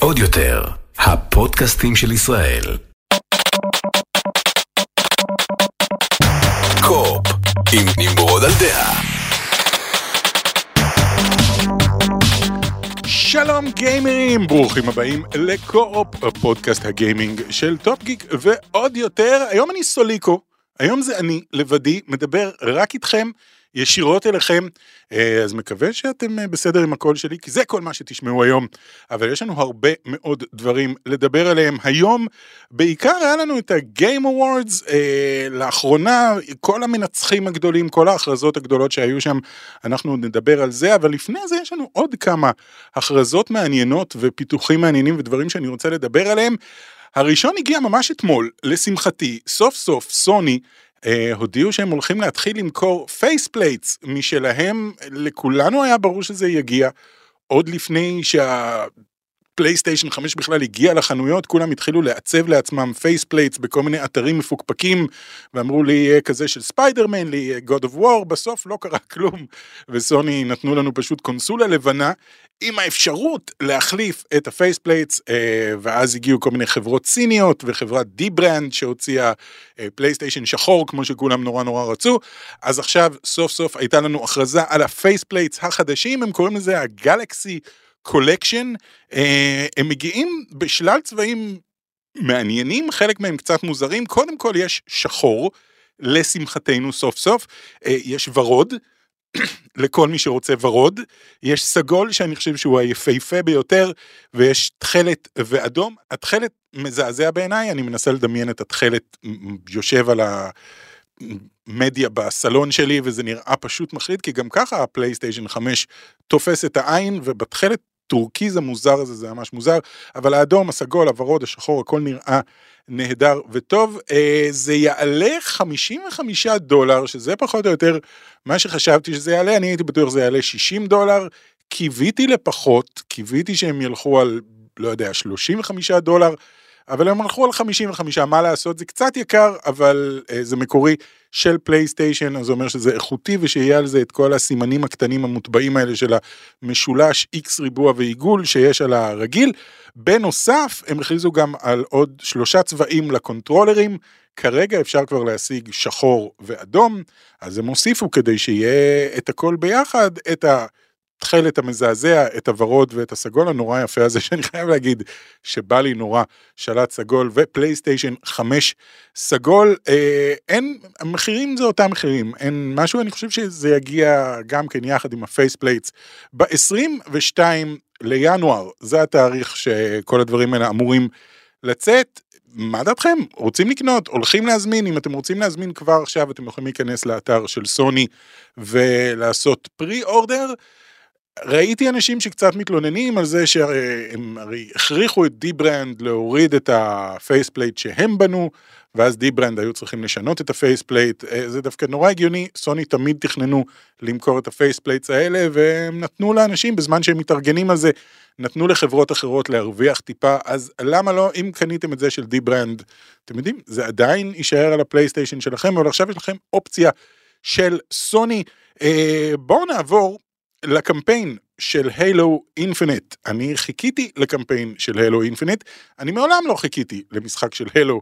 עוד יותר, הפודקאסטים של ישראל. קו-אופ, עם נמרוד על דעה. שלום גיימרים, ברוכים הבאים לקו-אופ, הפודקאסט הגיימינג של טופ גיק ועוד יותר, היום אני סוליקו, היום זה אני לבדי, מדבר רק איתכם, ישירות אליכם, אה, אז מקווה שאתם אה, בסדר עם הקול שלי, כי זה כל מה שתשמעו היום, אבל יש לנו הרבה מאוד דברים לדבר עליהם היום, בעיקר היה לנו את ה-Game Awards, אה, לאחרונה כל המנצחים הגדולים, כל ההכרזות הגדולות שהיו שם, אנחנו נדבר על זה, אבל לפני זה יש לנו עוד כמה הכרזות מעניינות ופיתוחים מעניינים ודברים שאני רוצה לדבר עליהם. הראשון הגיע ממש אתמול, לשמחתי, סוף סוף סוני הודיעו שהם הולכים להתחיל למכור faceplates משלהם, לכולנו היה ברור שזה יגיע. עוד לפני שה... פלייסטיישן 5 בכלל הגיע לחנויות, כולם התחילו לעצב לעצמם faceplates בכל מיני אתרים מפוקפקים, ואמרו לי יהיה כזה של ספיידרמן, לי יהיה God of War, בסוף לא קרה כלום, וסוני נתנו לנו פשוט קונסולה לבנה, עם האפשרות להחליף את ה faceplates, אה, ואז הגיעו כל מיני חברות סיניות, וחברת dbrand שהוציאה אה, פלייסטיישן שחור, כמו שכולם נורא נורא רצו, אז עכשיו סוף סוף הייתה לנו הכרזה על ה faceplates החדשים, הם קוראים לזה ה Galaxy. Collection, אה, הם מגיעים בשלל צבעים מעניינים, חלק מהם קצת מוזרים, קודם כל יש שחור, לשמחתנו סוף סוף, אה, יש ורוד, לכל מי שרוצה ורוד, יש סגול שאני חושב שהוא היפהפה ביותר, ויש תכלת ואדום. התכלת מזעזע בעיניי, אני מנסה לדמיין את התכלת יושב על המדיה בסלון שלי, וזה נראה פשוט מחריד, כי גם ככה הפלייסטיישן 5 תופס את העין, ובתכלת הטורקיז המוזר הזה זה ממש מוזר, אבל האדום, הסגול, הוורוד, השחור, הכל נראה נהדר וטוב. אה, זה יעלה 55 דולר, שזה פחות או יותר מה שחשבתי שזה יעלה, אני הייתי בטוח שזה יעלה 60 דולר. קיוויתי לפחות, קיוויתי שהם ילכו על, לא יודע, 35 דולר. אבל הם הלכו על 55, מה לעשות, זה קצת יקר, אבל uh, זה מקורי של פלייסטיישן, אז זה אומר שזה איכותי ושיהיה על זה את כל הסימנים הקטנים המוטבעים האלה של המשולש X ריבוע ועיגול שיש על הרגיל. בנוסף, הם הכריזו גם על עוד שלושה צבעים לקונטרולרים, כרגע אפשר כבר להשיג שחור ואדום, אז הם הוסיפו כדי שיהיה את הכל ביחד, את ה... התכלת המזעזע, את הוורוד ואת הסגול הנורא יפה הזה, שאני חייב להגיד שבא לי נורא, שלט סגול ופלייסטיישן 5 סגול, אה, אין, המחירים זה אותם מחירים, אין משהו, אני חושב שזה יגיע גם כן יחד עם ה faceplates ב-22 לינואר, זה התאריך שכל הדברים האלה אמורים לצאת. מה דעתכם? רוצים לקנות? הולכים להזמין? אם אתם רוצים להזמין כבר עכשיו, אתם יכולים להיכנס לאתר של סוני ולעשות pre-order. ראיתי אנשים שקצת מתלוננים על זה שהם הרי הכריחו את dbrand להוריד את ה faceplate שהם בנו, ואז dbrand היו צריכים לשנות את ה faceplate, אה, זה דווקא נורא הגיוני, סוני תמיד תכננו למכור את ה faceplates האלה, והם נתנו לאנשים בזמן שהם מתארגנים על זה, נתנו לחברות אחרות להרוויח טיפה, אז למה לא, אם קניתם את זה של dbrand, אתם יודעים, זה עדיין יישאר על הפלייסטיישן שלכם, אבל עכשיו יש לכם אופציה של סוני. אה, בואו נעבור לקמפיין של Halo Infinite. אני חיכיתי לקמפיין של Halo Infinite, אני מעולם לא חיכיתי למשחק של Halo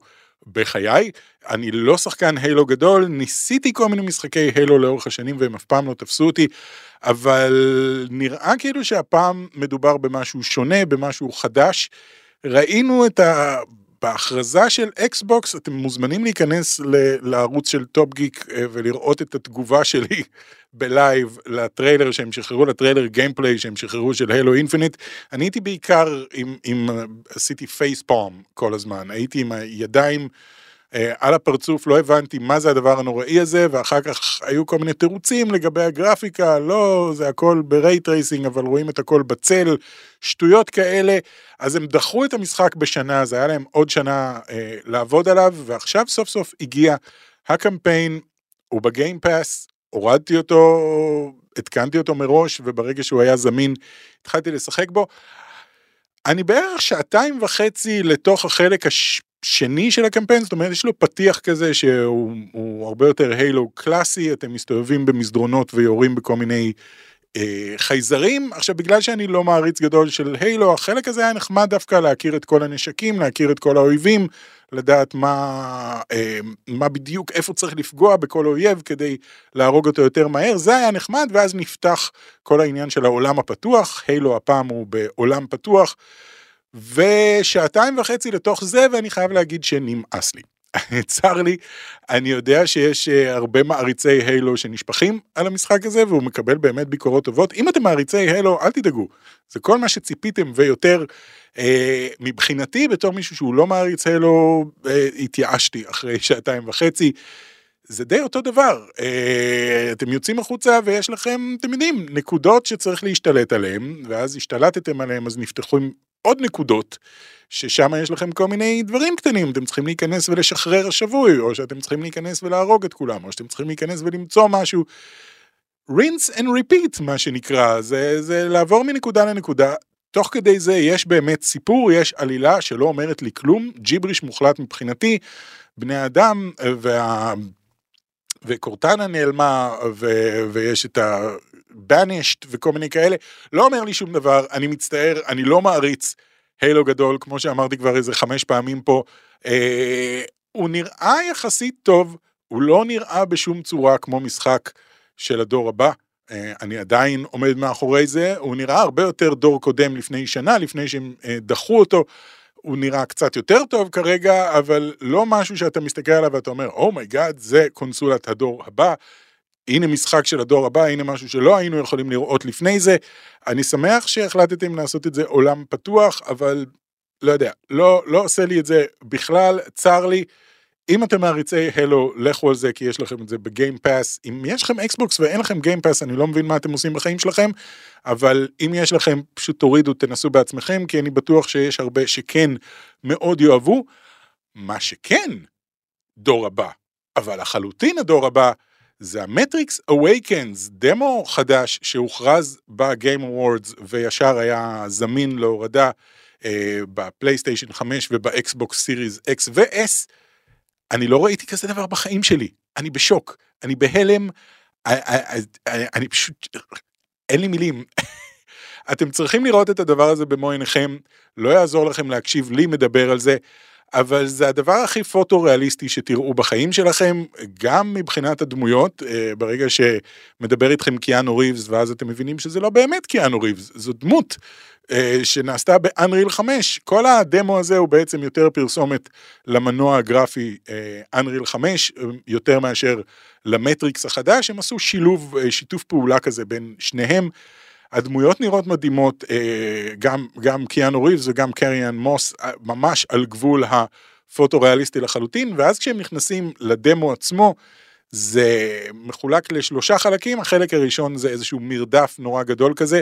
בחיי, אני לא שחקן Halo גדול, ניסיתי כל מיני משחקי Halo לאורך השנים והם אף פעם לא תפסו אותי, אבל נראה כאילו שהפעם מדובר במשהו שונה, במשהו חדש. ראינו את ה... בהכרזה של אקסבוקס אתם מוזמנים להיכנס לערוץ של Top Geek אה, ולראות את התגובה שלי בלייב לטריילר שהם שחררו, לטריילר gameplay שהם שחררו של Halo Infinite. אני הייתי בעיקר עם, עם עשיתי facepalm כל הזמן, הייתי עם הידיים על הפרצוף, לא הבנתי מה זה הדבר הנוראי הזה, ואחר כך היו כל מיני תירוצים לגבי הגרפיקה, לא, זה הכל ב ray tracing, אבל רואים את הכל בצל, שטויות כאלה. אז הם דחו את המשחק בשנה, אז היה להם עוד שנה אה, לעבוד עליו, ועכשיו סוף סוף הגיע הקמפיין, הוא בגיימפאס, הורדתי אותו, התקנתי אותו מראש, וברגע שהוא היה זמין, התחלתי לשחק בו. אני בערך שעתיים וחצי לתוך החלק השני של הקמפיין, זאת אומרת יש לו פתיח כזה שהוא הרבה יותר הילו קלאסי, אתם מסתובבים במסדרונות ויורים בכל מיני אה, חייזרים. עכשיו, בגלל שאני לא מעריץ גדול של הילו, החלק הזה היה נחמד דווקא להכיר את כל הנשקים, להכיר את כל האויבים, לדעת מה, אה, מה בדיוק, איפה צריך לפגוע בכל אויב כדי להרוג אותו יותר מהר, זה היה נחמד, ואז נפתח כל העניין של העולם הפתוח, הילו הפעם הוא בעולם פתוח, ושעתיים וחצי לתוך זה, ואני חייב להגיד שנמאס לי. צר לי, אני יודע שיש אה, הרבה מעריצי הילו שנשפכים על המשחק הזה והוא מקבל באמת ביקורות טובות. אם אתם מעריצי הילו, אל תדאגו, זה כל מה שציפיתם ויותר. אה, מבחינתי, בתור מישהו שהוא לא מעריץ הילו, אה, התייאשתי אחרי שעתיים וחצי. זה די אותו דבר, אה, אתם יוצאים החוצה ויש לכם, אתם יודעים, נקודות שצריך להשתלט עליהן, ואז השתלטתם עליהן אז נפתחו עם עוד נקודות, ששם יש לכם כל מיני דברים קטנים, אתם צריכים להיכנס ולשחרר שבוי, או שאתם צריכים להיכנס ולהרוג את כולם, או שאתם צריכים להיכנס ולמצוא משהו. rinse and repeat מה שנקרא, זה, זה לעבור מנקודה לנקודה. תוך כדי זה יש באמת סיפור, יש עלילה שלא אומרת לי כלום, ג'יבריש מוחלט מבחינתי, בני אדם וה... וקורטנה נעלמה ו... ויש את ה... banished וכל מיני כאלה, לא אומר לי שום דבר, אני מצטער, אני לא מעריץ הילו גדול, כמו שאמרתי כבר איזה חמש פעמים פה, אה, הוא נראה יחסית טוב, הוא לא נראה בשום צורה כמו משחק של הדור הבא. אה, אני עדיין עומד מאחורי זה, הוא נראה הרבה יותר דור קודם לפני שנה, לפני שהם אה, דחו אותו. הוא נראה קצת יותר טוב כרגע, אבל לא משהו שאתה מסתכל עליו ואתה אומר, oh my god, oh זה קונסולת הדור הבא. הנה משחק של הדור הבא, הנה משהו שלא היינו יכולים לראות לפני זה. אני שמח שהחלטתם לעשות את זה עולם פתוח, אבל לא יודע, לא, לא עושה לי את זה בכלל, צר לי. אם אתם מעריצי Halo, לכו על זה כי יש לכם את זה ב Game Pass. אם יש לכם אקסבוקס ואין לכם Game Pass, אני לא מבין מה אתם עושים בחיים שלכם, אבל אם יש לכם, פשוט תורידו, תנסו בעצמכם, כי אני בטוח שיש הרבה שכן מאוד יאהבו. מה שכן, דור הבא, אבל לחלוטין הדור הבא, זה ה Matrix Awakens, דמו חדש שהוכרז ב Game Awards וישר היה זמין להורדה אה, בפלייסטיישן 5 ובאקסבוקס Series X ו-S. אני לא ראיתי כזה דבר בחיים שלי, אני בשוק, אני בהלם, אני, אה, אה, אה, אני פשוט, אין לי מילים. אתם צריכים לראות את הדבר הזה במו עיניכם, לא יעזור לכם להקשיב לי מדבר על זה. אבל זה הדבר הכי פוטו-ריאליסטי שתראו בחיים שלכם, גם מבחינת הדמויות, אה, ברגע שמדבר איתכם קיאנו ריבס, ואז אתם מבינים שזה לא באמת קיאנו ריבס, זו דמות אה, שנעשתה באנריל 5, כל הדמו הזה הוא בעצם יותר פרסומת למנוע הגרפי אנריל 5, יותר מאשר למטריקס החדש, הם עשו שילוב, אה, שיתוף פעולה כזה בין שניהם. הדמויות נראות מדהימות, אה, גם, גם קיאנו ריבס וגם קריאן מוס, אה, ממש על גבול הפוטו-ריאליסטי לחלוטין, ואז כשהם נכנסים לדמו עצמו, זה מחולק לשלושה חלקים, החלק הראשון זה איזשהו מרדף נורא גדול כזה,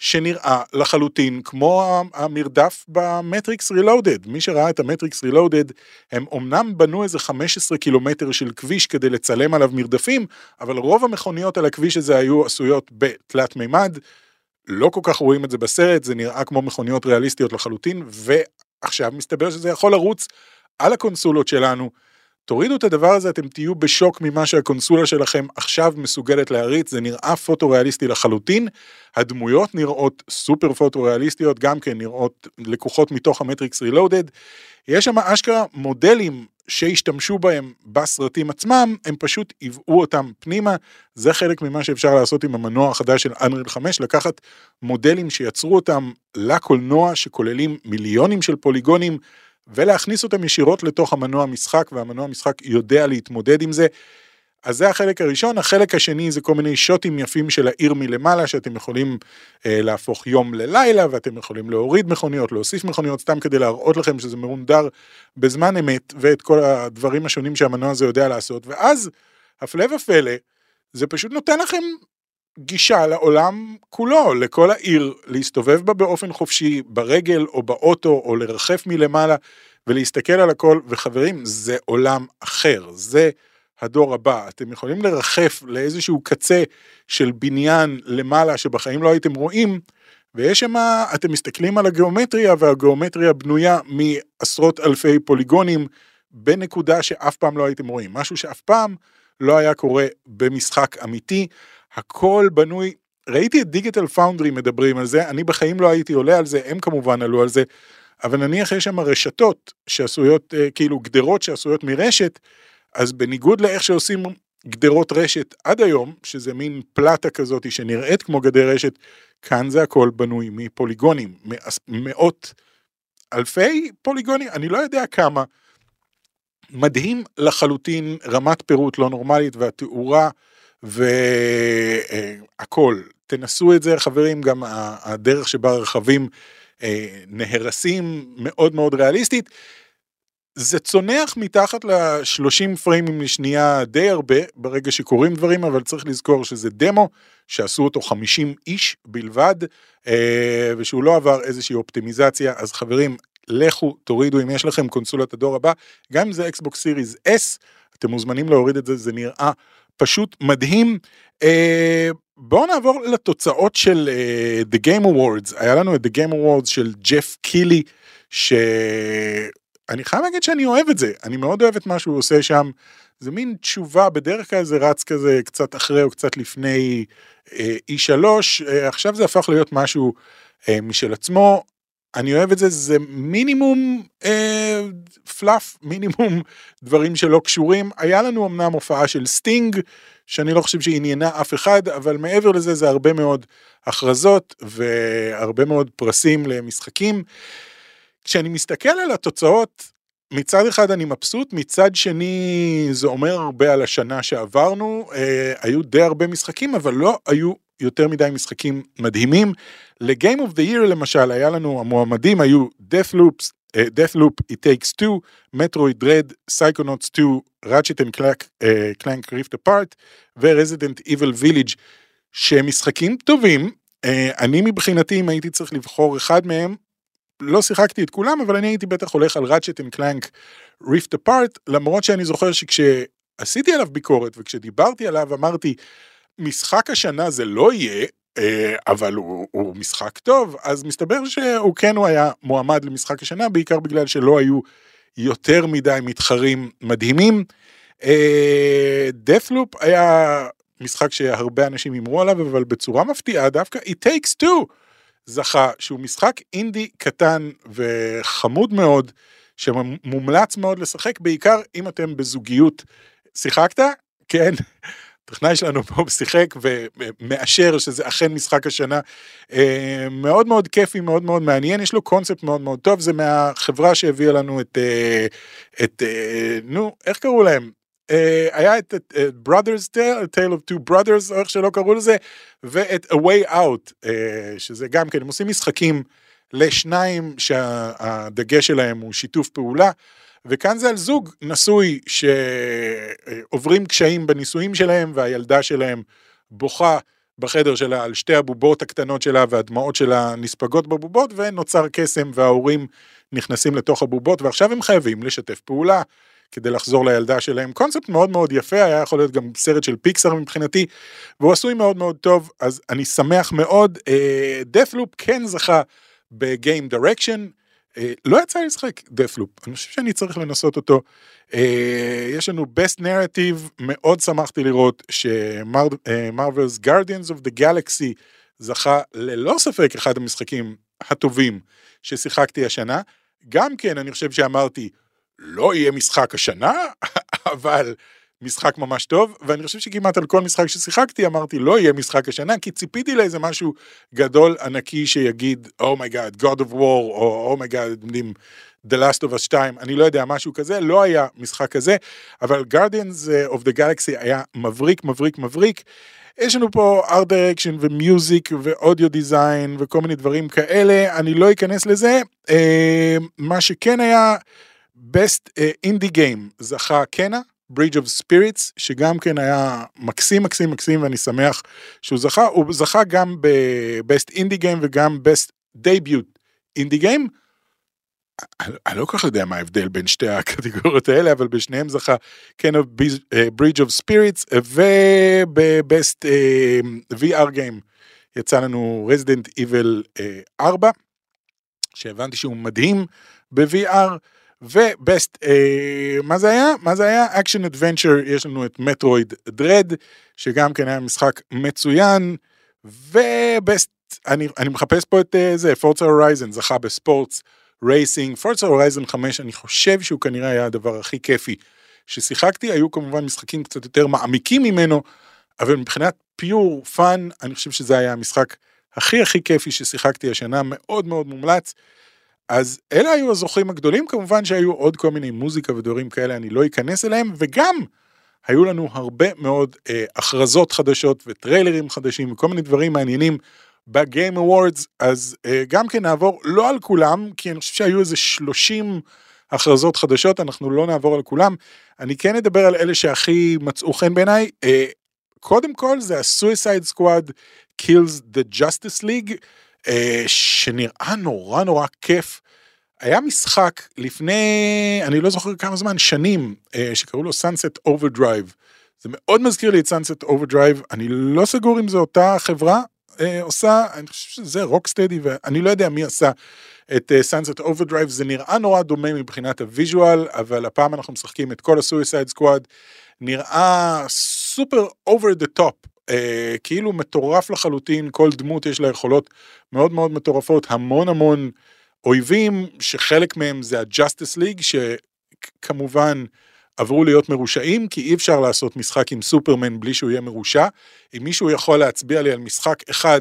שנראה לחלוטין כמו המרדף במטריקס רילודד. מי שראה את המטריקס רילודד, הם אמנם בנו איזה 15 קילומטר של כביש כדי לצלם עליו מרדפים, אבל רוב המכוניות על הכביש הזה היו עשויות בתלת מימד. לא כל כך רואים את זה בסרט, זה נראה כמו מכוניות ריאליסטיות לחלוטין, ועכשיו מסתבר שזה יכול לרוץ על הקונסולות שלנו. תורידו את הדבר הזה, אתם תהיו בשוק ממה שהקונסולה שלכם עכשיו מסוגלת להריץ, זה נראה פוטו-ריאליסטי לחלוטין, הדמויות נראות סופר פוטו-ריאליסטיות, גם כן נראות לקוחות מתוך המטריקס רילודד, יש שם אשכרה מודלים שהשתמשו בהם בסרטים עצמם, הם פשוט היוו אותם פנימה, זה חלק ממה שאפשר לעשות עם המנוע החדש של אנריל 5, לקחת מודלים שיצרו אותם לקולנוע שכוללים מיליונים של פוליגונים, ולהכניס אותם ישירות לתוך המנוע משחק, והמנוע משחק יודע להתמודד עם זה. אז זה החלק הראשון, החלק השני זה כל מיני שוטים יפים של העיר מלמעלה שאתם יכולים אה, להפוך יום ללילה ואתם יכולים להוריד מכוניות, להוסיף מכוניות סתם כדי להראות לכם שזה מרונדר בזמן אמת ואת כל הדברים השונים שהמנוע הזה יודע לעשות ואז הפלא ופלא זה פשוט נותן לכם גישה לעולם כולו, לכל העיר, להסתובב בה באופן חופשי, ברגל או באוטו, או לרחף מלמעלה ולהסתכל על הכל, וחברים, זה עולם אחר, זה הדור הבא. אתם יכולים לרחף לאיזשהו קצה של בניין למעלה שבחיים לא הייתם רואים, ויש שם, אתם מסתכלים על הגיאומטריה, והגיאומטריה בנויה מעשרות אלפי פוליגונים בנקודה שאף פעם לא הייתם רואים, משהו שאף פעם לא היה קורה במשחק אמיתי. הכל בנוי ראיתי את דיגיטל פאונדרי מדברים על זה, אני בחיים לא הייתי עולה על זה, הם כמובן עלו על זה, אבל נניח יש שם רשתות שעשויות, אה, כאילו גדרות שעשויות מרשת, אז בניגוד לאיך שעושים גדרות רשת עד היום, שזה מין פלטה כזאת שנראית כמו גדר רשת, כאן זה הכל בנוי מפוליגונים, מאות אלפי פוליגונים, אני לא יודע כמה. מדהים לחלוטין, רמת פירוט לא נורמלית והתאורה והכל. תנסו את זה חברים, גם הדרך שבה רכבים אה, נהרסים מאוד מאוד ריאליסטית. זה צונח מתחת ל-30 פריימים לשנייה די הרבה ברגע שקורים דברים, אבל צריך לזכור שזה דמו שעשו אותו 50 איש בלבד, אה, ושהוא לא עבר איזושהי אופטימיזציה, אז חברים, לכו תורידו אם יש לכם קונסולת הדור הבא, גם אם זה אקסבוקס סיריס S, אתם מוזמנים להוריד את זה, זה נראה פשוט מדהים. אה, בואו נעבור לתוצאות של uh, The Game Awards, היה לנו את The Game Awards של ג'ף קילי, שאני חייב להגיד שאני אוהב את זה, אני מאוד אוהב את מה שהוא עושה שם, זה מין תשובה, בדרך כלל זה רץ כזה קצת אחרי או קצת לפני uh, E3, uh, עכשיו זה הפך להיות משהו uh, משל עצמו, אני אוהב את זה, זה מינימום אה, fluff, מינימום דברים שלא קשורים. היה לנו אמנם הופעה של סטינג, שאני לא חושב שעניינה אף אחד, אבל מעבר לזה זה הרבה מאוד הכרזות והרבה מאוד פרסים למשחקים. כשאני מסתכל על התוצאות, מצד אחד אני מבסוט, מצד שני זה אומר הרבה על השנה שעברנו, אה, היו די הרבה משחקים, אבל לא היו יותר מדי משחקים מדהימים. ל-Game of the Year למשל, היה לנו, המועמדים היו Deathloop, uh, Deathloop It Takes Two, Metroid Dread, Psychonauts 2, Ratchet and Clank, uh, Clank Rift Apart ו-Resident Evil Village, שהם משחקים טובים. Uh, אני מבחינתי, אם הייתי צריך לבחור אחד מהם, לא שיחקתי את כולם, אבל אני הייתי בטח הולך על Ratchet and Clank Rift Apart, למרות שאני זוכר שכשעשיתי עליו ביקורת וכשדיברתי עליו אמרתי, משחק השנה זה לא יהיה, אה, אבל הוא, הוא משחק טוב, אז מסתבר שהוא כן הוא היה מועמד למשחק השנה, בעיקר בגלל שלא היו יותר מדי מתחרים מדהימים. דאפלופ אה, היה משחק שהרבה אנשים הימרו עליו, אבל בצורה מפתיעה דווקא It Takes Two זכה, שהוא משחק אינדי קטן וחמוד מאוד, שמומלץ מאוד לשחק, בעיקר אם אתם בזוגיות. שיחקת? כן. הטכנאי שלנו פה שיחק ומאשר שזה אכן משחק השנה. אה, מאוד מאוד כיפי, מאוד מאוד מעניין, יש לו קונספט מאוד מאוד טוב, זה מהחברה שהביאה לנו את, אה, את אה, נו, איך קראו להם? היה את Brothers Tale, Tale of Two Brothers, או איך שלא קראו לזה, ואת A Way Out, שזה גם כן, הם עושים משחקים לשניים שהדגש שלהם הוא שיתוף פעולה. וכאן זה על זוג נשוי שעוברים קשיים בנישואים שלהם והילדה שלהם בוכה בחדר שלה על שתי הבובות הקטנות שלה והדמעות שלה נספגות בבובות ונוצר קסם וההורים נכנסים לתוך הבובות ועכשיו הם חייבים לשתף פעולה כדי לחזור לילדה שלהם. קונספט מאוד מאוד יפה, היה יכול להיות גם סרט של פיקסר מבחינתי, והוא עשוי מאוד מאוד טוב, אז אני שמח מאוד. דה פלופ uh, כן זכה ב game direction, אה, לא יצא לי לשחק דפלופ, אני חושב שאני צריך לנסות אותו. אה, יש לנו best narrative, מאוד שמחתי לראות ש Marvel's Guardians of the Galaxy זכה ללא ספק אחד המשחקים הטובים ששיחקתי השנה. גם כן אני חושב שאמרתי לא יהיה משחק השנה אבל משחק ממש טוב, ואני חושב שכמעט על כל משחק ששיחקתי אמרתי לא יהיה משחק השנה, כי ציפיתי לאיזה משהו גדול ענקי שיגיד אומייגאד, oh God of War, או אומייגאד, oh The Last of Us 2, אני לא יודע, משהו כזה, לא היה משחק כזה, אבל Guardians of the Galaxy היה מבריק, מבריק, מבריק. יש לנו פה art direction ו music ו audio design וכל מיני דברים כאלה, אני לא אכנס לזה. אה, מה שכן היה, best indie uh, game זכה Kena, Bridge of Spirits, שגם כן היה מקסים מקסים מקסים ואני שמח שהוא זכה, הוא זכה גם ב-Best Indie Game וגם Best Debut Indie Game. אני לא כל כך יודע מה ההבדל בין שתי הקטגוריות האלה, אבל בשניהם זכה Kena Bridge of Spirits וב-Best VR Game יצא לנו Resident Evil 4, שהבנתי שהוא מדהים ב-VR. ו best, אה, מה זה היה? מה זה היה? action adventure, יש לנו את Metroid Dread, שגם כן היה משחק מצוין, ו best, אני, אני מחפש פה את אה, זה, Forza Horizon זכה ב sports racing, Forza Horizon 5, אני חושב שהוא כנראה היה הדבר הכי כיפי ששיחקתי, היו כמובן משחקים קצת יותר מעמיקים ממנו, אבל מבחינת pure fun, אני חושב שזה היה המשחק הכי הכי כיפי ששיחקתי השנה, מאוד מאוד מומלץ. אז אלה היו הזוכים הגדולים, כמובן שהיו עוד כל מיני מוזיקה ודברים כאלה, אני לא אכנס אליהם, וגם היו לנו הרבה מאוד אה, הכרזות חדשות וטריילרים חדשים וכל מיני דברים מעניינים ב Game Awards, אז אה, גם כן נעבור לא על כולם, כי אני חושב שהיו איזה 30 הכרזות חדשות, אנחנו לא נעבור על כולם, אני כן אדבר על אלה שהכי מצאו חן בעיניי, אה, קודם כל זה ה-Suicide Squad Kills the Justice League, שנראה נורא נורא כיף. היה משחק לפני, אני לא זוכר כמה זמן, שנים, אה, שקראו לו Sunset Overdrive. זה מאוד מזכיר לי את Sunset Overdrive, אני לא סגור אם זו אותה חברה אה, עושה, אני חושב שזה Rocksteady, ואני לא יודע מי עשה את אה, Sunset Overdrive, זה נראה נורא דומה מבחינת ה visual, אבל הפעם אנחנו משחקים את כל ה-Suicide Squad, נראה super over the top, אה, כאילו מטורף לחלוטין, כל דמות יש לה יכולות מאוד מאוד מטורפות, המון המון אויבים, שחלק מהם זה ה-Justice League, שכמובן עברו להיות מרושעים, כי אי אפשר לעשות משחק עם סופרמן בלי שהוא יהיה מרושע. אם מישהו יכול להצביע לי על משחק אחד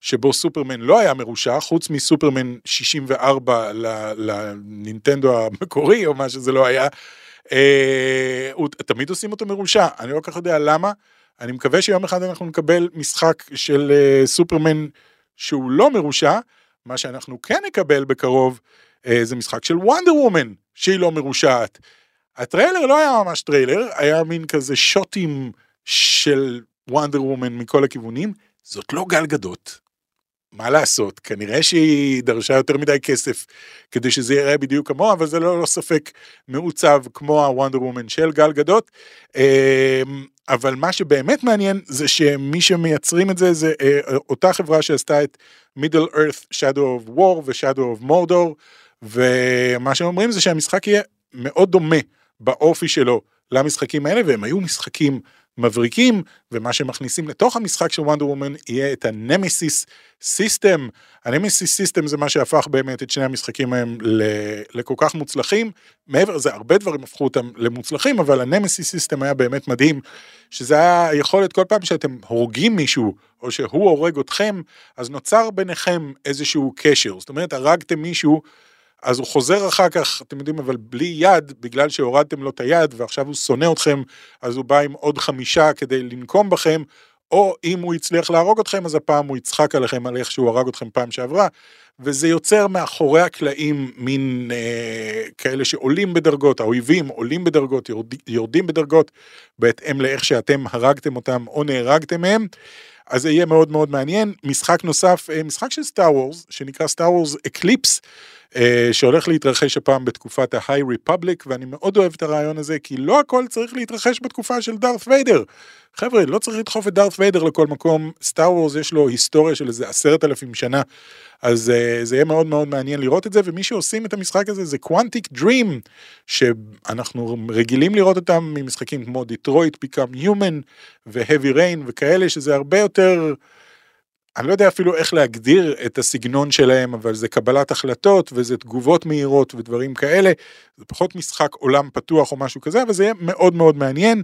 שבו סופרמן לא היה מרושע, חוץ מסופרמן 64 לנינטנדו המקורי, או מה שזה לא היה, אה, תמיד עושים אותו מרושע, אני לא כל כך יודע למה. אני מקווה שיום אחד אנחנו נקבל משחק של uh, סופרמן שהוא לא מרושע, מה שאנחנו כן נקבל בקרוב uh, זה משחק של Wonder Woman שהיא לא מרושעת. הטריילר לא היה ממש טריילר, היה מין כזה שוטים של Wonder Woman מכל הכיוונים, זאת לא גל גדות. מה לעשות, כנראה שהיא דרשה יותר מדי כסף כדי שזה יראה בדיוק כמוה, אבל זה לא, לא ספק מעוצב כמו ה Wonder Woman של גל גדות. אמ, אבל מה שבאמת מעניין זה שמי שמייצרים את זה זה אה, אותה חברה שעשתה את Middle Earth Shadow of War ו-Shadow of Mordor, ומה שהם אומרים זה שהמשחק יהיה מאוד דומה באופי שלו למשחקים האלה, והם היו משחקים מבריקים, ומה שמכניסים לתוך המשחק של Wonder Woman יהיה את ה nemesis system. ה nemesis system זה מה שהפך באמת את שני המשחקים ההם לכל כך מוצלחים. מעבר לזה, הרבה דברים הפכו אותם למוצלחים, אבל ה nemesis system היה באמת מדהים, שזה היה יכולת כל פעם שאתם הורגים מישהו, או שהוא הורג אתכם, אז נוצר ביניכם איזשהו קשר. זאת אומרת, הרגתם מישהו, אז הוא חוזר אחר כך, אתם יודעים, אבל בלי יד, בגלל שהורדתם לו את היד ועכשיו הוא שונא אתכם, אז הוא בא עם עוד חמישה כדי לנקום בכם, או אם הוא הצליח להרוג אתכם, אז הפעם הוא יצחק עליכם על איך שהוא הרג אתכם פעם שעברה, וזה יוצר מאחורי הקלעים מין אה, כאלה שעולים בדרגות, האויבים עולים בדרגות, יורד, יורדים בדרגות, בהתאם לאיך שאתם הרגתם אותם או נהרגתם מהם. אז זה יהיה מאוד מאוד מעניין. משחק נוסף, אה, משחק של Star Wars, שנקרא Star Wars Eclipse, שהולך להתרחש הפעם בתקופת ה-High Republic, ואני מאוד אוהב את הרעיון הזה, כי לא הכל צריך להתרחש בתקופה של Darth Vader. חבר'ה, לא צריך לדחוף את Darth Vader לכל מקום, Star Wars יש לו היסטוריה של איזה עשרת אלפים שנה, אז uh, זה יהיה מאוד מאוד מעניין לראות את זה, ומי שעושים את המשחק הזה זה Quantic Dream, שאנחנו רגילים לראות אותם ממשחקים כמו Detroit Become Human ו-Heavy Rain וכאלה, שזה הרבה יותר... אני לא יודע אפילו איך להגדיר את הסגנון שלהם, אבל זה קבלת החלטות וזה תגובות מהירות ודברים כאלה. זה פחות משחק עולם פתוח או משהו כזה, אבל זה יהיה מאוד מאוד מעניין.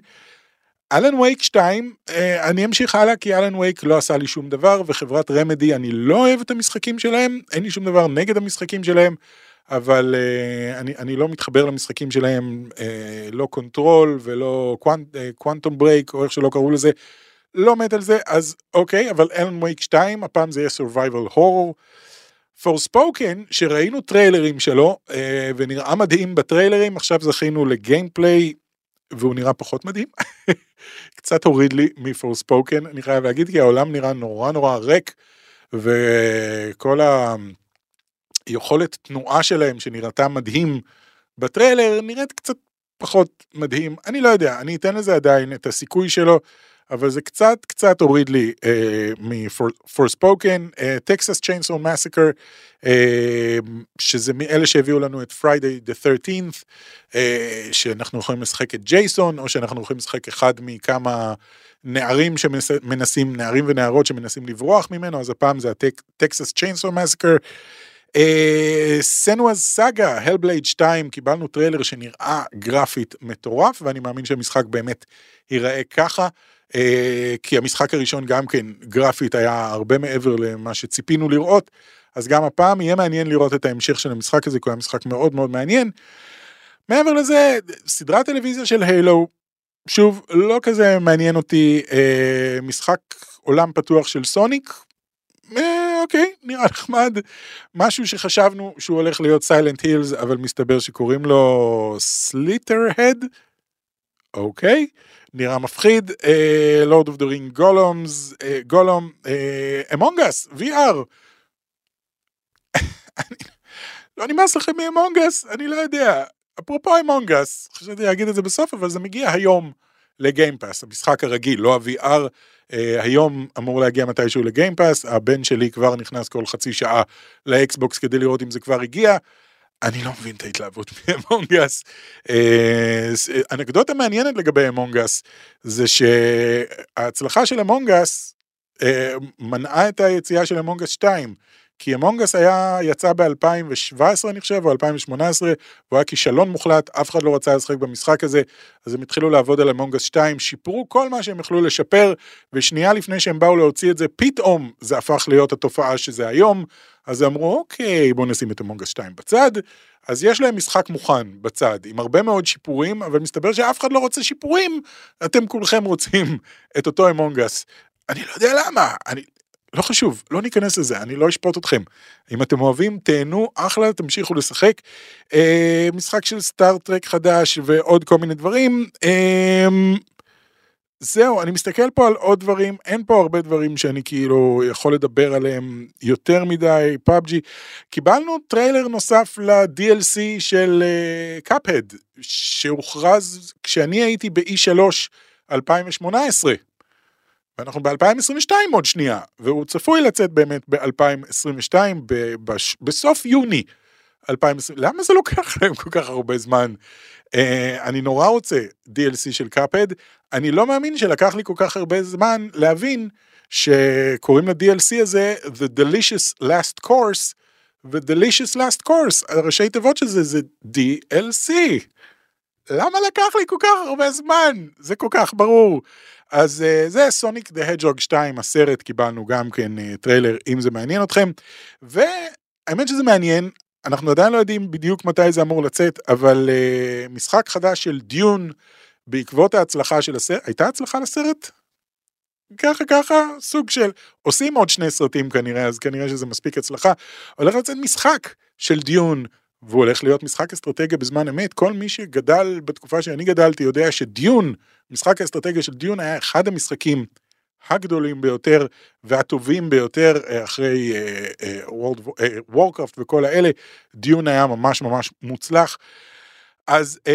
אלן וייק 2, אה, אני אמשיך הלאה כי אלן וייק לא עשה לי שום דבר, וחברת רמדי, אני לא אוהב את המשחקים שלהם, אין לי שום דבר נגד המשחקים שלהם, אבל uh, אני, אני לא מתחבר למשחקים שלהם, uh, לא Control ולא Quantum Break, או איך שלא קראו לזה. לא מת על זה, אז אוקיי, אבל Alan Wake 2, הפעם זה יהיה survival horror. Forspoken, שראינו טריילרים שלו, אה, ונראה מדהים בטריילרים, עכשיו זכינו ל gameplay, והוא נראה פחות מדהים. קצת הוריד לי מ Forspoken, אני חייב להגיד, כי העולם נראה נורא נורא ריק, וכל היכולת תנועה שלהם שנראתה מדהים בטריילר, נראית קצת פחות מדהים. אני לא יודע, אני אתן לזה עדיין את הסיכוי שלו. אבל זה קצת קצת הוריד לי מ-Forspoken, טקסס צ'יינסון מסקר, שזה מאלה שהביאו לנו את Friday the 13th, uh, שאנחנו יכולים לשחק את ג'ייסון, או שאנחנו יכולים לשחק אחד מכמה נערים שמנסים, נערים ונערות שמנסים לברוח ממנו, אז הפעם זה ה Texas Chainsaw Massacre. Senua's Saga, Hellblade 2, קיבלנו טריילר שנראה גרפית מטורף, ואני מאמין שהמשחק באמת ייראה ככה. Uh, כי המשחק הראשון גם כן גרפית היה הרבה מעבר למה שציפינו לראות, אז גם הפעם יהיה מעניין לראות את ההמשך של המשחק הזה, כי הוא היה משחק מאוד מאוד מעניין. מעבר לזה, סדרת טלוויזיה של Halo, שוב, לא כזה מעניין אותי, uh, משחק עולם פתוח של Sonic, אה, אוקיי, נראה נחמד. משהו שחשבנו שהוא הולך להיות Silent Hills, אבל מסתבר שקוראים לו Slitterhead. אוקיי, נראה מפחיד. Lord of the Ring Gollums, Gollum, Among Us, VR. לא נמאס לכם מ Among Us? אני לא יודע. אפרופו Among Us, חשבתי להגיד את זה בסוף, אבל זה מגיע היום ל Game Pass, המשחק הרגיל, לא ה-VR. Uh, היום אמור להגיע מתישהו ל Game Pass, הבן שלי כבר נכנס כל חצי שעה ל Xbox כדי לראות אם זה כבר הגיע. אני לא מבין את ההתלהבות מ Among Us. אה, אנקדוטה מעניינת לגבי Among Us זה שההצלחה של Among Us אה, מנעה את היציאה של Among Us 2. כי אמונגס היה, יצא ב-2017 אני חושב, או 2018, הוא היה כישלון מוחלט, אף אחד לא רצה לשחק במשחק הזה, אז הם התחילו לעבוד על אמונגס 2, שיפרו כל מה שהם יכלו לשפר, ושנייה לפני שהם באו להוציא את זה, פתאום זה הפך להיות התופעה שזה היום, אז אמרו, אוקיי, בואו נשים את אמונגס 2 בצד, אז יש להם משחק מוכן בצד, עם הרבה מאוד שיפורים, אבל מסתבר שאף אחד לא רוצה שיפורים, אתם כולכם רוצים את אותו אמונגס. אני לא יודע למה, אני, לא חשוב, לא ניכנס לזה, אני לא אשפוט אתכם. אם אתם אוהבים, תהנו, אחלה, תמשיכו לשחק. אה, משחק של סטאר טרק חדש ועוד כל מיני דברים. אה, זהו, אני מסתכל פה על עוד דברים, אין פה הרבה דברים שאני כאילו יכול לדבר עליהם יותר מדי, PUBG. קיבלנו trailer נוסף ל-DLC של קאפהד, uh, שהוכרז כשאני הייתי ב-E3 2018. ואנחנו ב-2022 עוד שנייה, והוא צפוי לצאת באמת ב-2022, בסוף יוני 2020. למה זה לוקח להם כל כך הרבה זמן? Uh, אני נורא רוצה DLC של קאפד, אני לא מאמין שלקח לי כל כך הרבה זמן להבין שקוראים ל-DLC הזה The Delicious Last Course, ו-Delicious Last Course, הראשי תיבות של זה זה DLC. למה לקח לי כל כך הרבה זמן? זה כל כך ברור. אז uh, זה סוניק דה הדג'הוג 2 הסרט קיבלנו גם כן uh, trailer אם זה מעניין אתכם והאמת שזה מעניין אנחנו עדיין לא יודעים בדיוק מתי זה אמור לצאת אבל uh, משחק חדש של דיון בעקבות ההצלחה של הסרט הייתה הצלחה לסרט? ככה ככה סוג של עושים עוד שני סרטים כנראה אז כנראה שזה מספיק הצלחה הולך לצאת משחק של דיון והוא הולך להיות משחק אסטרטגיה בזמן אמת כל מי שגדל בתקופה שאני גדלתי יודע שדיון משחק האסטרטגיה של דיון היה אחד המשחקים הגדולים ביותר והטובים ביותר אה, אחרי וורקראפט uh, uh, וכל האלה, דיון היה ממש ממש מוצלח. אז uh,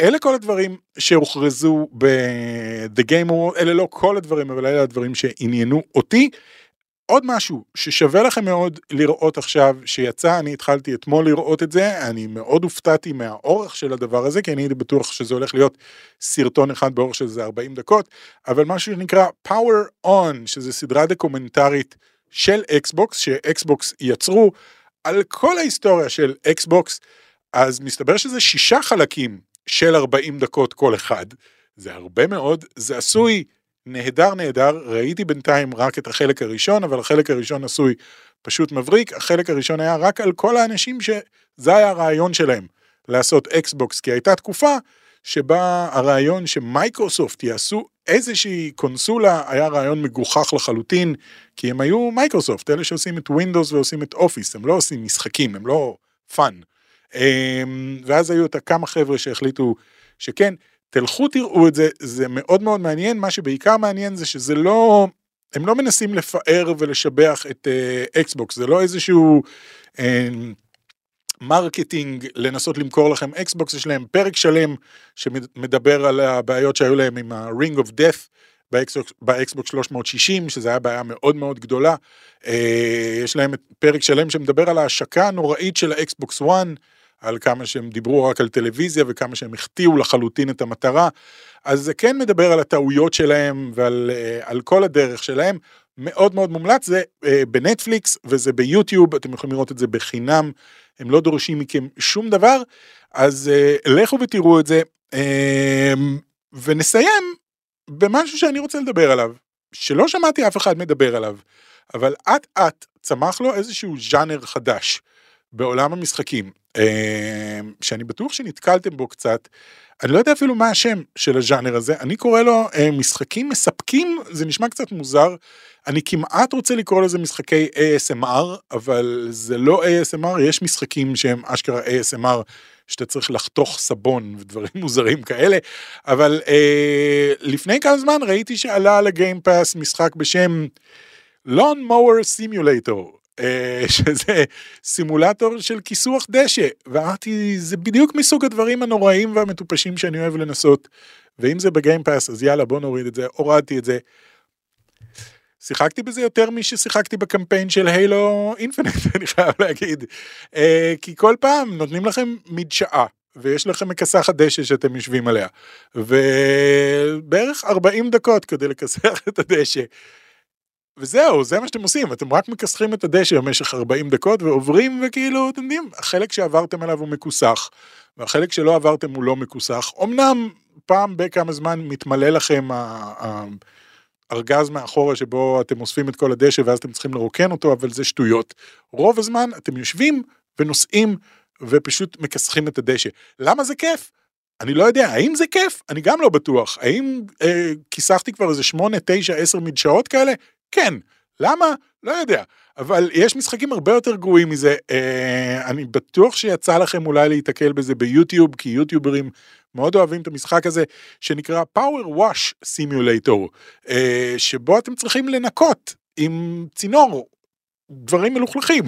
אלה כל הדברים שהוכרזו ב-The Game Award, אלה לא כל הדברים, אבל אלה הדברים שעניינו אותי. עוד משהו ששווה לכם מאוד לראות עכשיו שיצא, אני התחלתי אתמול לראות את זה, אני מאוד הופתעתי מהאורך של הדבר הזה, כי אני הייתי בטוח שזה הולך להיות סרטון אחד באורך של איזה 40 דקות, אבל משהו שנקרא Power On, שזה סדרה דוקומנטרית של אקסבוקס, שאקסבוקס יצרו על כל ההיסטוריה של אקסבוקס, אז מסתבר שזה שישה חלקים של 40 דקות כל אחד, זה הרבה מאוד, זה עשוי נהדר נהדר, ראיתי בינתיים רק את החלק הראשון, אבל החלק הראשון עשוי פשוט מבריק, החלק הראשון היה רק על כל האנשים שזה היה הרעיון שלהם, לעשות אקסבוקס, כי הייתה תקופה שבה הרעיון שמייקרוסופט יעשו איזושהי קונסולה היה רעיון מגוחך לחלוטין, כי הם היו מייקרוסופט, אלה שעושים את ווינדוס ועושים את אופיס, הם לא עושים משחקים, הם לא fun. אמ, ואז היו את הכמה חבר'ה שהחליטו שכן, תלכו תראו את זה, זה מאוד מאוד מעניין, מה שבעיקר מעניין זה שזה לא, הם לא מנסים לפאר ולשבח את אקסבוקס, uh, זה לא איזשהו uh, marketing לנסות למכור לכם אקסבוקס, יש להם פרק שלם שמדבר על הבעיות שהיו להם עם ה-ring of death באקסבוקס, באקסבוקס 360, שזה היה בעיה מאוד מאוד גדולה. אה, יש להם פרק שלם שמדבר על ההשקה הנוראית של האקסבוקס 1, על כמה שהם דיברו רק על טלוויזיה וכמה שהם החטיאו לחלוטין את המטרה. אז זה כן מדבר על הטעויות שלהם ועל על כל הדרך שלהם. מאוד מאוד מומלץ, זה אה, בנטפליקס וזה ביוטיוב, אתם יכולים לראות את זה בחינם, הם לא דורשים מכם שום דבר, אז אה, לכו ותראו את זה. אה, ונסיים במשהו שאני רוצה לדבר עליו, שלא שמעתי אף אחד מדבר עליו, אבל אט אט צמח לו איזשהו ז'אנר חדש בעולם המשחקים, אה, שאני בטוח שנתקלתם בו קצת. אני לא יודע אפילו מה השם של הז'אנר הזה, אני קורא לו אה, משחקים מספקים, זה נשמע קצת מוזר, אני כמעט רוצה לקרוא לזה משחקי ASMR, אבל זה לא ASMR, יש משחקים שהם אשכרה ASMR, שאתה צריך לחתוך סבון ודברים מוזרים כאלה, אבל אה, לפני כמה זמן ראיתי שעלה על הגיימפאס משחק בשם לון מואר סימולטור. שזה סימולטור של כיסוח דשא ואמרתי זה בדיוק מסוג הדברים הנוראים והמטופשים שאני אוהב לנסות. ואם זה בגיימפאס אז יאללה בוא נוריד את זה הורדתי את זה. שיחקתי בזה יותר מששיחקתי בקמפיין של הילו אינפינט אני חייב להגיד. אה, כי כל פעם נותנים לכם מדשאה ויש לכם מכסחת דשא שאתם יושבים עליה. ובערך 40 דקות כדי לכסח את הדשא. וזהו זה מה שאתם עושים אתם רק מכסחים את הדשא במשך 40 דקות ועוברים וכאילו אתם יודעים החלק שעברתם עליו הוא מכוסח והחלק שלא עברתם הוא לא מכוסח אמנם פעם בכמה זמן מתמלא לכם ארגז מאחורה שבו אתם אוספים את כל הדשא ואז אתם צריכים לרוקן אותו, אבל זה שטויות. רוב הזמן אתם יושבים ונוסעים ופשוט מכסחים את הדשא. למה זה כיף? אני לא יודע, האם זה כיף? אני גם לא בטוח. האם אה, כיסחתי כבר איזה 8, 9, 10 מדשאות כאלה? כן. למה? לא יודע. אבל יש משחקים הרבה יותר גרועים מזה. אה, אני בטוח שיצא לכם אולי להיתקל בזה ביוטיוב, כי יוטיוברים מאוד אוהבים את המשחק הזה שנקרא Power Wash Simulator, אה, שבו אתם צריכים לנקות עם צינור דברים מלוכלכים.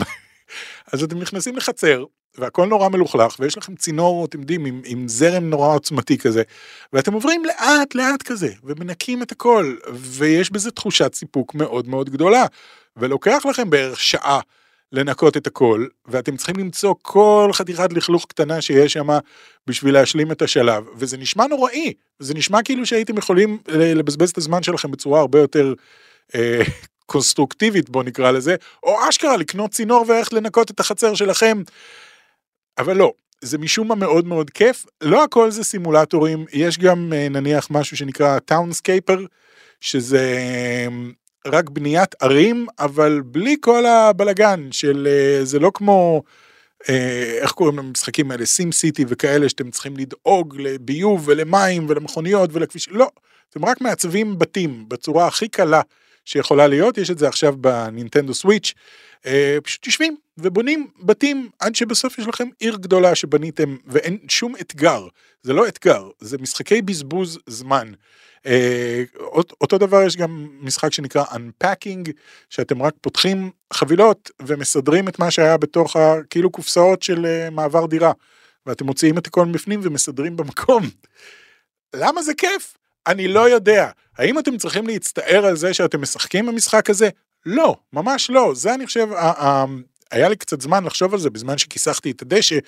אז אתם נכנסים לחצר והכל נורא מלוכלך ויש לכם צינור אתם יודעים עם, עם זרם נורא עוצמתי כזה ואתם עוברים לאט לאט כזה ומנקים את הכל ויש בזה תחושת סיפוק מאוד מאוד גדולה. ולוקח לכם בערך שעה לנקות את הכל, ואתם צריכים למצוא כל חתיכת לכלוך קטנה שיש שם בשביל להשלים את השלב, וזה נשמע נוראי, זה נשמע כאילו שהייתם יכולים לבזבז את הזמן שלכם בצורה הרבה יותר אה, קונסטרוקטיבית בוא נקרא לזה, או אשכרה לקנות צינור ואיך לנקות את החצר שלכם, אבל לא. זה משום מה מאוד מאוד כיף, לא הכל זה סימולטורים, יש גם אה, נניח משהו שנקרא טאונסקייפר, שזה רק בניית ערים, אבל בלי כל הבלגן של אה, זה לא כמו, אה, איך קוראים למשחקים האלה, סים סיטי וכאלה שאתם צריכים לדאוג לביוב ולמים ולמכוניות ולכביש, לא, אתם רק מעצבים בתים בצורה הכי קלה שיכולה להיות, יש את זה עכשיו בנינטנדו סוויץ', אה, פשוט יושבים ובונים בתים עד שבסוף יש לכם עיר גדולה שבניתם ואין שום אתגר, זה לא אתגר, זה משחקי בזבוז זמן. אה, אותו דבר יש גם משחק שנקרא Unpacking, שאתם רק פותחים חבילות ומסדרים את מה שהיה בתוך הכאילו קופסאות של אה, מעבר דירה, ואתם מוציאים את הכל מבפנים ומסדרים במקום. למה זה כיף? אני לא יודע. האם אתם צריכים להצטער על זה שאתם משחקים במשחק הזה? לא, ממש לא. זה אני חושב, היה לי קצת זמן לחשוב על זה בזמן שכיסחתי את הדשא,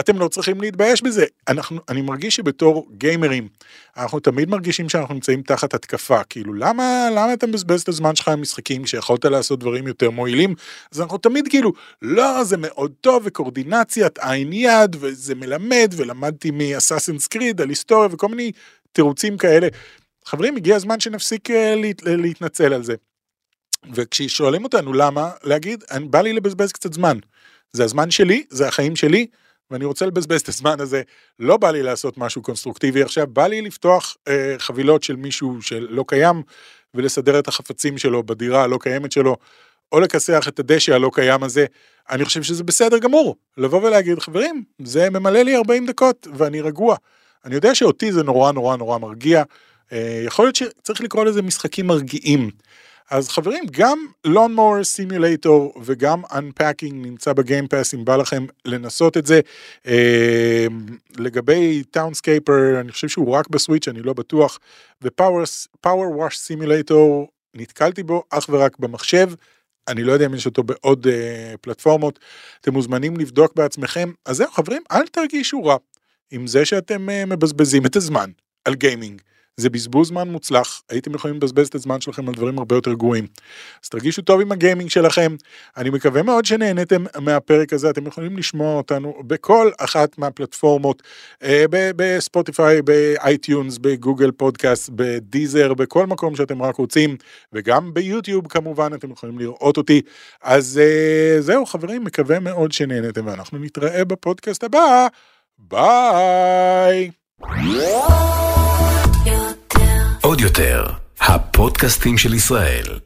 אתם לא צריכים להתבייש בזה. אנחנו, אני מרגיש שבתור גיימרים, אנחנו תמיד מרגישים שאנחנו נמצאים תחת התקפה, כאילו למה, למה אתה מבזבז את הזמן שלך עם משחקים כשיכולת לעשות דברים יותר מועילים? אז אנחנו תמיד כאילו, לא, זה מאוד טוב וקורדינציית עין יד וזה מלמד ולמדתי מאסאסינס קריד על היסטוריה וכל מיני תירוצים כאלה. חברים, הגיע הזמן שנפסיק אה, להת, להתנצל על זה. וכששואלים אותנו למה, להגיד, בא לי לבזבז קצת זמן. זה הזמן שלי, זה החיים שלי, ואני רוצה לבזבז את הזמן הזה, לא בא לי לעשות משהו קונסטרוקטיבי עכשיו, בא לי לפתוח אה, חבילות של מישהו שלא קיים, ולסדר את החפצים שלו בדירה הלא קיימת שלו, או לכסח את הדשא הלא קיים הזה, אני חושב שזה בסדר גמור, לבוא ולהגיד, חברים, זה ממלא לי 40 דקות, ואני רגוע. אני יודע שאותי זה נורא נורא נורא מרגיע, אה, יכול להיות שצריך לקרוא לזה משחקים מרגיעים. אז חברים, גם Lawnmower Simulator וגם Unpacking נמצא בגיימפאס, אם בא לכם לנסות את זה. אה, לגבי Townscaper, אני חושב שהוא רק בסוויץ', אני לא בטוח, ו-Power Wash Simulator, נתקלתי בו אך ורק במחשב. אני לא יודע אם יש אותו בעוד uh, פלטפורמות, אתם מוזמנים לבדוק בעצמכם. אז זהו חברים, אל תרגישו רע עם זה שאתם uh, מבזבזים את הזמן על gaming. זה בזבוז זמן מוצלח, הייתם יכולים לבזבז את הזמן שלכם על דברים הרבה יותר גרועים. אז תרגישו טוב עם ה gaming שלכם, אני מקווה מאוד שנהנתם מהפרק הזה, אתם יכולים לשמוע אותנו בכל אחת מהפלטפורמות, אה, בספוטיפיי, באייטיונס, בגוגל פודקאסט, בדיזר, בכל מקום שאתם רק רוצים, וגם ביוטיוב כמובן, אתם יכולים לראות אותי. אז אה, זהו חברים, מקווה מאוד שנהנתם, ואנחנו נתראה בפודקאסט הבא. ביי! עוד יותר, הפודקאסטים של ישראל.